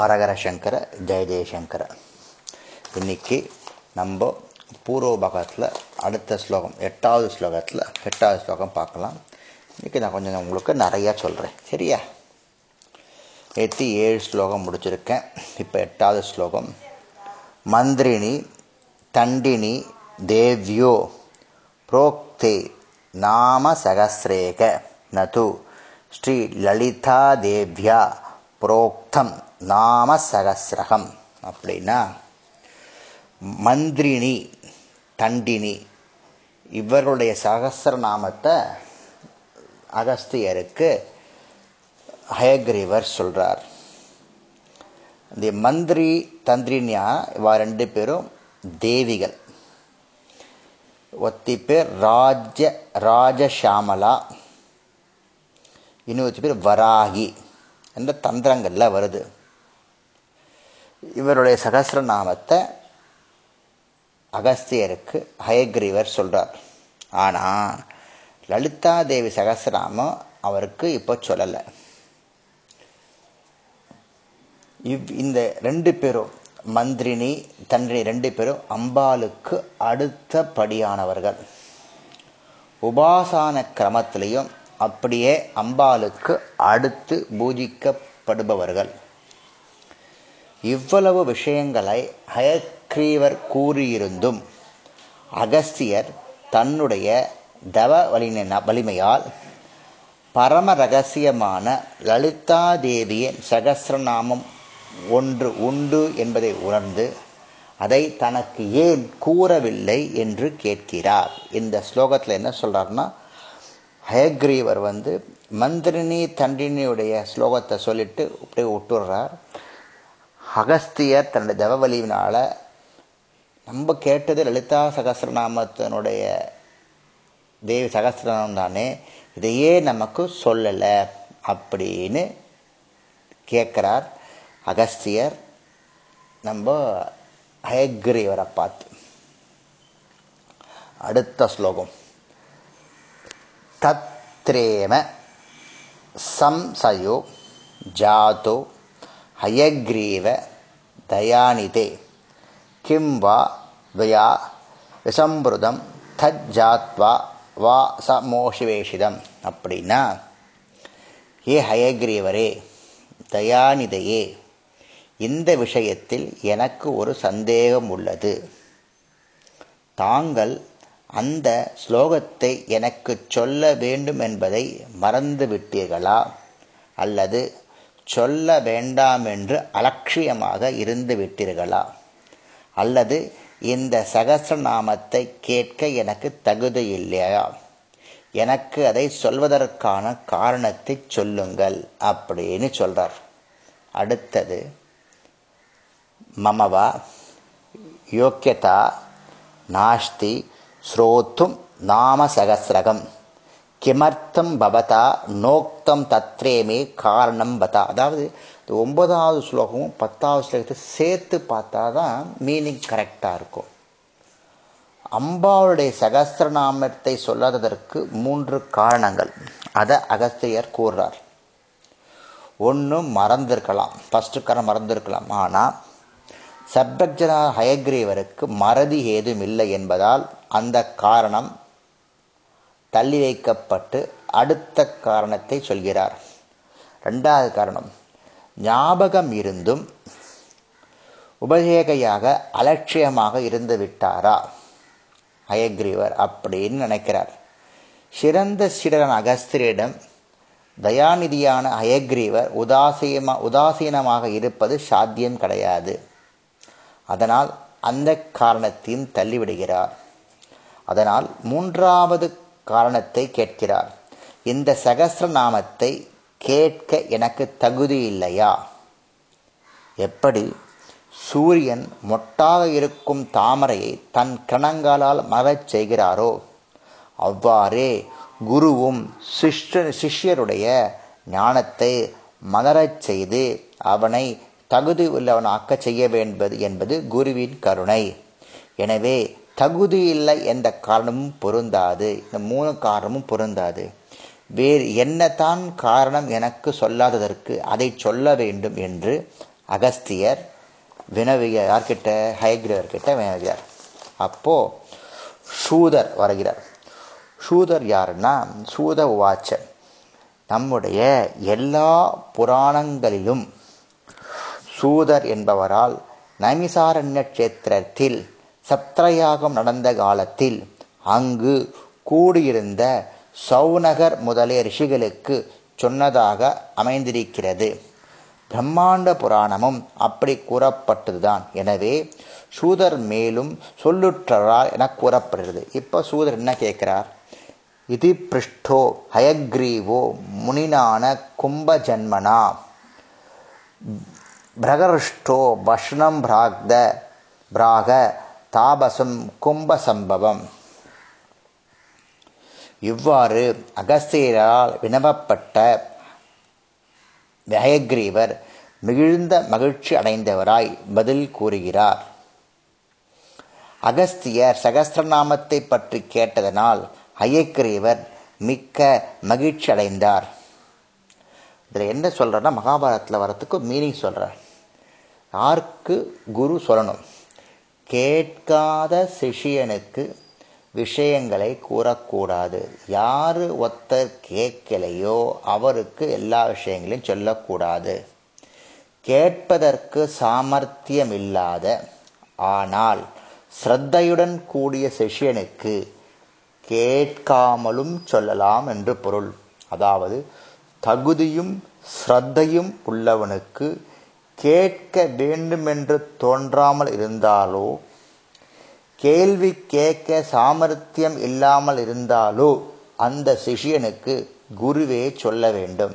ஹரஹர சங்கர ஜெய ஜெயசங்கர இன்னைக்கு நம்ம பூர்வ பாகத்தில் அடுத்த ஸ்லோகம் எட்டாவது ஸ்லோகத்தில் எட்டாவது ஸ்லோகம் பார்க்கலாம். இன்னைக்கு நான் கொஞ்சம் உங்களுக்கு நிறையா சொல்கிறேன் சரியா? எத்தி ஏழு ஸ்லோகம் முடிச்சிருக்கேன். இப்போ எட்டாவது ஸ்லோகம். மந்திரினி தண்டினி தேவ்யோ புரோக்தே நாம சகசிரேக நது ஸ்ரீ லலிதா தேவ்யா புரோக்தம். நாம சகசிரகம் அப்படின்னா மந்திரினி தண்டினி இவர்களுடைய சகசிரநாமத்தை அகஸ்தியருக்கு ஹயக்ரீவர் சொல்கிறார் இந்த மந்திரி தந்திரினியா இவா ரெண்டு பேரும் தேவிகள். ஒத்தி பேர் ராஜ ராஜஷாமலா இன்னொருத்தி பேர் வராகி என்ற தந்திரங்களில் வருது. இவருடைய சகசிரநாமத்தை அகஸ்தியருக்கு ஹயக்ரீவர் சொல்கிறார் ஆனால் லலிதா தேவி சகசிரநாமம் அவருக்கு இப்போ சொல்லலை. இவ் இந்த ரெண்டு பேரும் மந்திரினி தந்திரி ரெண்டு பேரும் அம்பாளுக்கு அடுத்த படியானவர்கள் உபாசான கிரமத்திலையும் அப்படியே அம்பாளுக்கு அடுத்து பூஜிக்கப்படுபவர்கள். இவ்வளவு விஷயங்களை ஹயக்ரீவர் கூறியிருந்தும் அகஸ்தியர் தன்னுடைய தவ வலின வலிமையால் பரம ரகசியமான லலிதா தேவியின் சகசிரநாமம் ஒன்று உண்டு என்பதை உணர்ந்து அதை தனக்கு ஏன் கூறவில்லை என்று கேட்கிறார். இந்த ஸ்லோகத்தில் என்ன சொல்றாருன்னா ஹயக்ரீவர் வந்து மந்திரினி தண்டினியுடைய ஸ்லோகத்தை சொல்லிட்டு அப்படியே விட்டுடுறார். அகஸ்தியர் தன்னுடைய தவவலியினால நம்ம கேட்டது லலிதா சகசிரநாமத்தினுடைய தேவி சகசிரநாமம் தானே இதையே நமக்கு சொல்லலை அப்படின்னு கேட்குறார் அகஸ்தியர். நம்ம ஹயக்ரீவரை பார்த்து. அடுத்த ஸ்லோகம். தத்ரேம சம்சயோ ஜாதோ ஹயக்ரீவ தயானிதே. கிம் வா துவயா விசம்பிருதம் தத் ஜாத்வா வா சமோஷிவேஷிதம் அப்படின்னா ஏ ஹயக்ரீவரே தயாநிதையே இந்த விஷயத்தில் எனக்கு ஒரு சந்தேகம் உள்ளது. தாங்கள் அந்த ஸ்லோகத்தை எனக்கு சொல்ல வேண்டும் என்பதை மறந்துவிட்டீர்களா? அல்லது சொல்ல வேண்டாம் என்று அலட்சியமாக இருந்து விட்டீர்களா? அல்லது இந்த சகசிரநாமத்தை கேட்க எனக்கு தகுதி இல்லையா? எனக்கு அதை சொல்வதற்கான காரணத்தை சொல்லுங்கள் அப்படின்னு சொல்றார். அடுத்தது மமவா யோக்கியதா நாஸ்தி ஸ்ரோத்தும் நாம சகசிரகம். கிமர்த்தம் பவதா நோக்தம் தத்ரேமே காரணம் பதா. அதாவது இந்த ஒன்பதாவது ஸ்லோகமும் பத்தாவது ஸ்லோகத்தை சேர்த்து பார்த்தா தான் மீனிங் கரெக்டாக இருக்கும். அம்பாளுடைய சகஸ்திரநாமத்தை சொல்லாததற்கு மூன்று காரணங்கள். அதை அகஸ்தியர் கூறுறார். ஒன்று மறந்திருக்கலாம். ஃபஸ்ட்டு காரணம் மறந்திருக்கலாம். ஆனால் சப்தஜனா ஹயக்ரீவருக்கு மறதி ஏதும் இல்லை என்பதால் அந்த காரணம் தள்ளி வைக்கப்பட்டு அடுத்த காரணத்தை சொல்கிறார். ரெண்டாவது காரணம் ஞாபகம் இருந்தும் உபதேகையாக அலட்சியமாக இருந்து விட்டாரா? அயக்ரீவர் அப்படின்னு நினைக்கிறார். சிறந்த சீடரன் அகஸ்திரியிடம் தயாநிதியான அயக்ரீவர் உதாசீமா உதாசீனமாக இருப்பது சாத்தியம் கிடையாது. அதனால் அந்த காரணத்தையும் தள்ளிவிடுகிறார். அதனால் மூன்றாவது காரணத்தை கேட்கிறார். இந்த சகசிரநாமத்தை கேட்க எனக்கு தகுதி இல்லையா? எப்படி? சூரியன் மொட்டாக இருக்கும் தாமரையை தன் கிரணங்களால் மறச் செய்கிறாரோ? அவ்வாறே குருவும் சிஷ்ய சிஷ்யருடைய ஞானத்தை மலரச் செய்து அவனை தகுதி உள்ளவனாக்க செய்ய வேண்டது என்பது குருவின் கருணை. எனவே தகுதி இல்லை என்ற காரணமும் பொருந்தாது. இந்த மூணு காரணமும் பொருந்தாது. வேறு என்னதான் காரணம் எனக்கு சொல்லாததற்கு அதை சொல்ல வேண்டும் என்று அகஸ்தியர் வினவிய யார்கிட்ட? ஹயக்ரீவர்கிட்ட வினவியார் அப்போ சூதர் வருகிறார். சூதர் யாருன்னா? சூத உவாச்ச நம்முடைய எல்லா புராணங்களிலும் சூதர் என்பவரால் நைமிசாரண்ய கஷேத்திரத்தில் சத்ரயாகம் நடந்த காலத்தில் அங்கு கூடியிருந்த சௌனகர் முதலிய ரிஷிகளுக்கு சொன்னதாக அமைந்திருக்கிறது. பிரம்மாண்ட புராணமும் அப்படி கூறப்பட்டதுதான். எனவே சூதர் மேலும் சொல்லுற்றார் என கூறப்படுகிறது. இப்போ சூதர் என்ன கேட்கிறார்? இது பிருஷ்டோ ஹயக்ரீவோ முனினான கும்ப ஜன்மனா பிரகருஷ்டோ பஷ்ணம் பிராக்த பிராக தாபசம் கும்ப சம்பவம் இவ்வாறு அகஸ்தியரால் வினவப்பட்ட ஹயக்ரீவர் மிகுந்த மகிழ்ச்சி அடைந்தவராய் பதில் கூறுகிறார். அகஸ்தியர் சகஸ்திரநாமத்தை பற்றி கேட்டதனால் ஹயக்ரீவர் மிக்க மகிழ்ச்சி அடைந்தார். இதில் என்ன சொல்கிறேன்னா மகாபாரதத்தில் வரத்துக்கு மீனிங் சொல்கிறார் யாருக்கு குரு சொல்லணும்? கேட்காத சிஷியனுக்கு விஷயங்களை கூறக்கூடாது. யார் ஒருத்தர் கேட்கலையோ அவருக்கு எல்லா விஷயங்களையும் சொல்லக்கூடாது. கேட்பதற்கு சாமர்த்தியம் இல்லாத ஆனால் ஸ்ரத்தையுடன் கூடிய சிஷியனுக்கு கேட்காமலும் சொல்லலாம் என்று பொருள். அதாவது தகுதியும் ஸ்ரத்தையும் உள்ளவனுக்கு கேட்க வேண்டுமென்று தோன்றாமல் இருந்தாலோ கேள்வி கேட்க சாமர்த்தியம் இல்லாமல் இருந்தாலோ அந்த சிஷியனுக்கு குருவே சொல்ல வேண்டும்.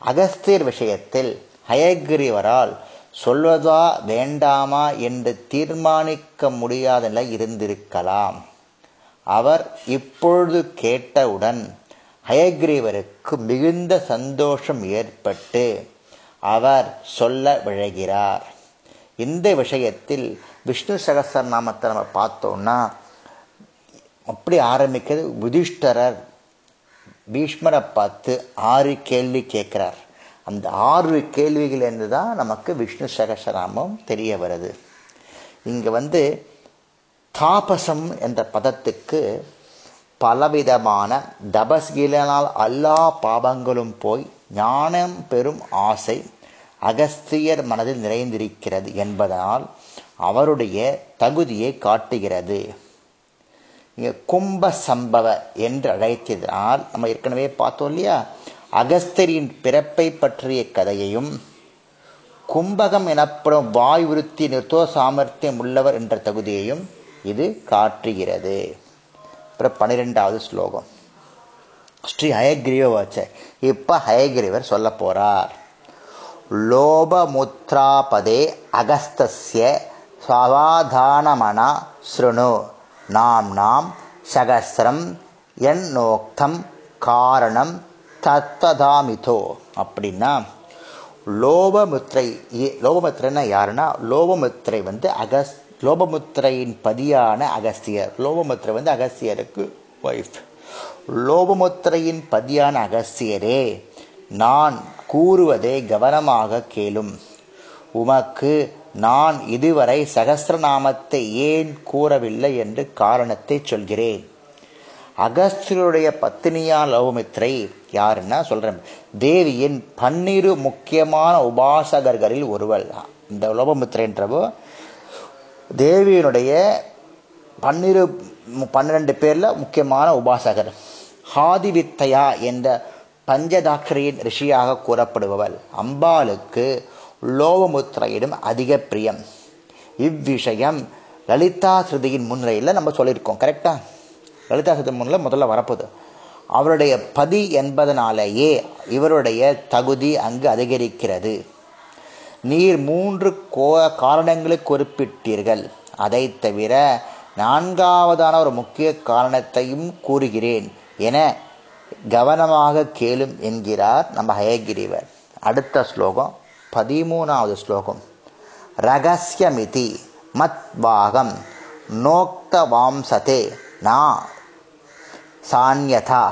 அகஸ்தியர் விஷயத்தில் ஹயக்ரீவரால் சொல்வதா வேண்டாமா என்று தீர்மானிக்க முடியாத நிலை இருந்திருக்கலாம். அவர் இப்பொழுது கேட்டவுடன் ஹயக்ரீவருக்கு மிகுந்த சந்தோஷம் ஏற்பட்டு அவர் சொல்ல விழைகிறார். இந்த விஷயத்தில் விஷ்ணு சகசரநாமத்தை நம்ம பார்த்தோம்னா அப்படி ஆரம்பிக்கிறது யுதிஷ்டரர் பீஷ்மரை பார்த்து ஆறு கேள்வி கேட்குறார். அந்த ஆறு கேள்விகள் தான் நமக்கு விஷ்ணு சகசராமம் தெரிய வருது. இங்கே வந்து தாபசம் என்ற பதத்துக்கு பலவிதமான தபஸ்கீலனால் எல்லா பாபங்களும் போய் ஞானம் பெறும் ஆசை அகஸ்தியர் மனதில் நிறைந்திருக்கிறது என்பதனால் அவருடைய தகுதியை காட்டுகிறது. கும்ப சம்பவ என்று அழைத்ததனால் நம்ம ஏற்கனவே பார்த்தோம் இல்லையா? அகஸ்தரின் பிறப்பை பற்றிய கதையையும் கும்பகம் எனப்படும் வாய் விருத்தி நிறுத்தோ சாமர்த்தியம் உள்ளவர் என்ற தகுதியையும் இது காட்டுகிறது. அப்புறம் பன்னிரெண்டாவது ஸ்லோகம். ஸ்ரீ ஹயக்ரீவ வச்ச. இப்போ ஹயக்ரீவர் சொல்ல போகிறார் லோபமுத்ராபதே அகஸ்தஸ்ய சவாதானமனா ஸ்ருணு. நாம் நாம் சகசிரம் என் நோக்தம் காரணம் தத்ததாமிதோ. அப்படின்னா லோபமுத்திரை லோபமுத்திரைன்னா யாருன்னா லோபமுத்திரை வந்து அகஸ் லோபமுத்திரையின் பதியான அகஸ்தியர். லோபமுத்திரை வந்து அகஸ்தியருக்கு ஒய்ஃப் லோபமுத்திரையின் பதியான அகஸ்தியரே நான் கூறுவதை கவனமாக கேளும். உமக்கு நான் இதுவரை சகஸ்திரநாமத்தை ஏன் கூறவில்லை என்று காரணத்தை சொல்கிறேன். அகஸ்தியருடைய பத்தினியான் லோபமித்ரை யாருன்னா சொல்றேன். தேவியின் பன்னிரு முக்கியமான உபாசகர்களில் ஒருவள். இந்த லோபமித்ரைன்றவோ தேவியினுடைய பன்னிரு பன்னிரெண்டு பேரில் முக்கியமான உபாசகர். ஹாதிவித்தையா என்ற பஞ்சதாக்கரியின் ரிஷியாக கூறப்படுபவள் அம்பாளுக்கு லோகமுத்திரையிடம் அதிக பிரியம். இவ்விஷயம் லலிதா ஸ்ருதியின் முன்னிலையில் நம்ம சொல்லியிருக்கோம் கரெக்டா லலிதா ஸ்ருதி முன்னிலை முதல்ல வரப்போகுது. அவருடைய பதி என்பதனாலேயே இவருடைய தகுதி அங்கு அதிகரிக்கிறது. நீர் மூன்று கோ காரணங்களை குறிப்பிட்டீர்கள். அதை தவிர நான்காவதான ஒரு முக்கிய காரணத்தையும் கூறுகிறேன் என கவனமாக கேளும் என்கிறார் நம்ம ஹயகிரிவர். அடுத்த ஸ்லோகம் பதிமூணாவது ஸ்லோகம். ரகசியமிதி மத்வாகம் நோக்த வாம்சதே நா சான்யதா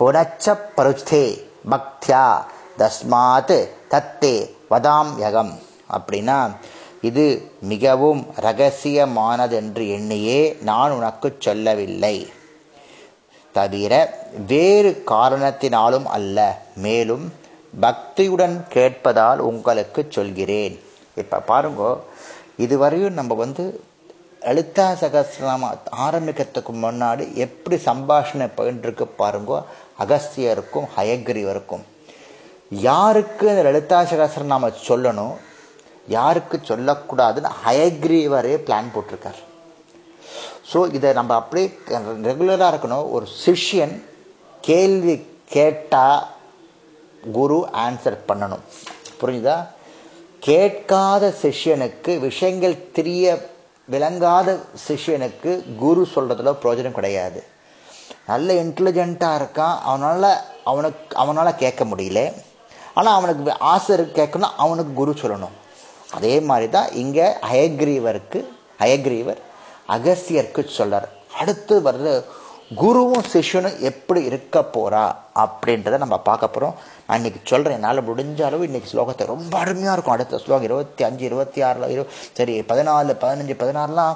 புனச்ச பருஷ்தே பக்தியா தஸ்மாத் தத்தே வதாம் யகம் அப்படின்னா இது மிகவும் ரகசியமானதென்று எண்ணியே நான் உனக்கு சொல்லவில்லை. தவிர வேறு காரணத்தினாலும் அல்ல. மேலும் பக்தியுடன் கேட்பதால் உங்களுக்கு சொல்கிறேன். இப்போ பாருங்க இதுவரையும் நம்ம வந்து லலிதா சகசிரநாம ஆரம்பிக்கிறதுக்கு முன்னாடி எப்படி சம்பாஷணை போயின்ட்டுருக்கு பாருங்க அகஸ்தியருக்கும் ஹயக்ரீவருக்கும். யாருக்கு இந்த லலிதா சகசிரநாம சொல்லணும்? யாருக்கு சொல்லக்கூடாதுன்னு ஹயக்ரீவரே பிளான் போட்டிருக்கார். ஸோ இதை நம்ம அப்படியே ரெகுலராக இருக்கணும். ஒரு சிஷ்யன் கேள்வி கேட்டால் குரு ஆன்சர் பண்ணணும். புரிஞ்சுதா? கேட்காத சிஷ்யனுக்கு விஷயங்கள் தெரிய விளங்காத சிஷ்யனுக்கு குரு சொல்கிறதுல பிரயோஜனம் கிடையாது. நல்ல இன்டெலிஜென்ட்டாக இருக்கான். அவனால் அவனுக்கு அவனால் கேட்க முடியல. ஆனால் அவனுக்கு ஆசை கேட்கணும் அவனுக்கு குரு சொல்லணும். அதே மாதிரி தான் இங்கே அயக்ரீவருக்கு அயக்ரீவர் அகஸ்தியருக்கு சொல்கிறார் அடுத்து வர்றது குருவும் சிஷ்யனும் எப்படி இருக்க போகிறா அப்படின்றத நம்ம பார்க்க போகிறோம் நான் இன்னைக்கு சொல்கிறேன் என்னால் முடிஞ்ச அளவு இன்னைக்கு ஸ்லோகத்தை ரொம்ப அருமையாக இருக்கும். அடுத்த ஸ்லோகம் இருபத்தி அஞ்சு இருபத்தி ஆறுல இரு சரி பதினாலு பதினஞ்சு பதினாறுலாம்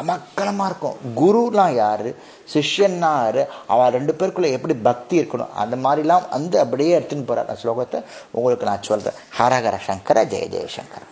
அமக்கலமாக இருக்கும். குருலாம் யார்? சிஷ்யன்னா யார்? அவள் ரெண்டு பேருக்குள்ளே எப்படி பக்தி இருக்கணும்? அந்த மாதிரிலாம் வந்து அப்படியே எடுத்துன்னு போகிறார் அந்த ஸ்லோகத்தை உங்களுக்கு நான் சொல்கிறேன் ஹரஹர சங்கர ஜெய ஜெயசங்கர்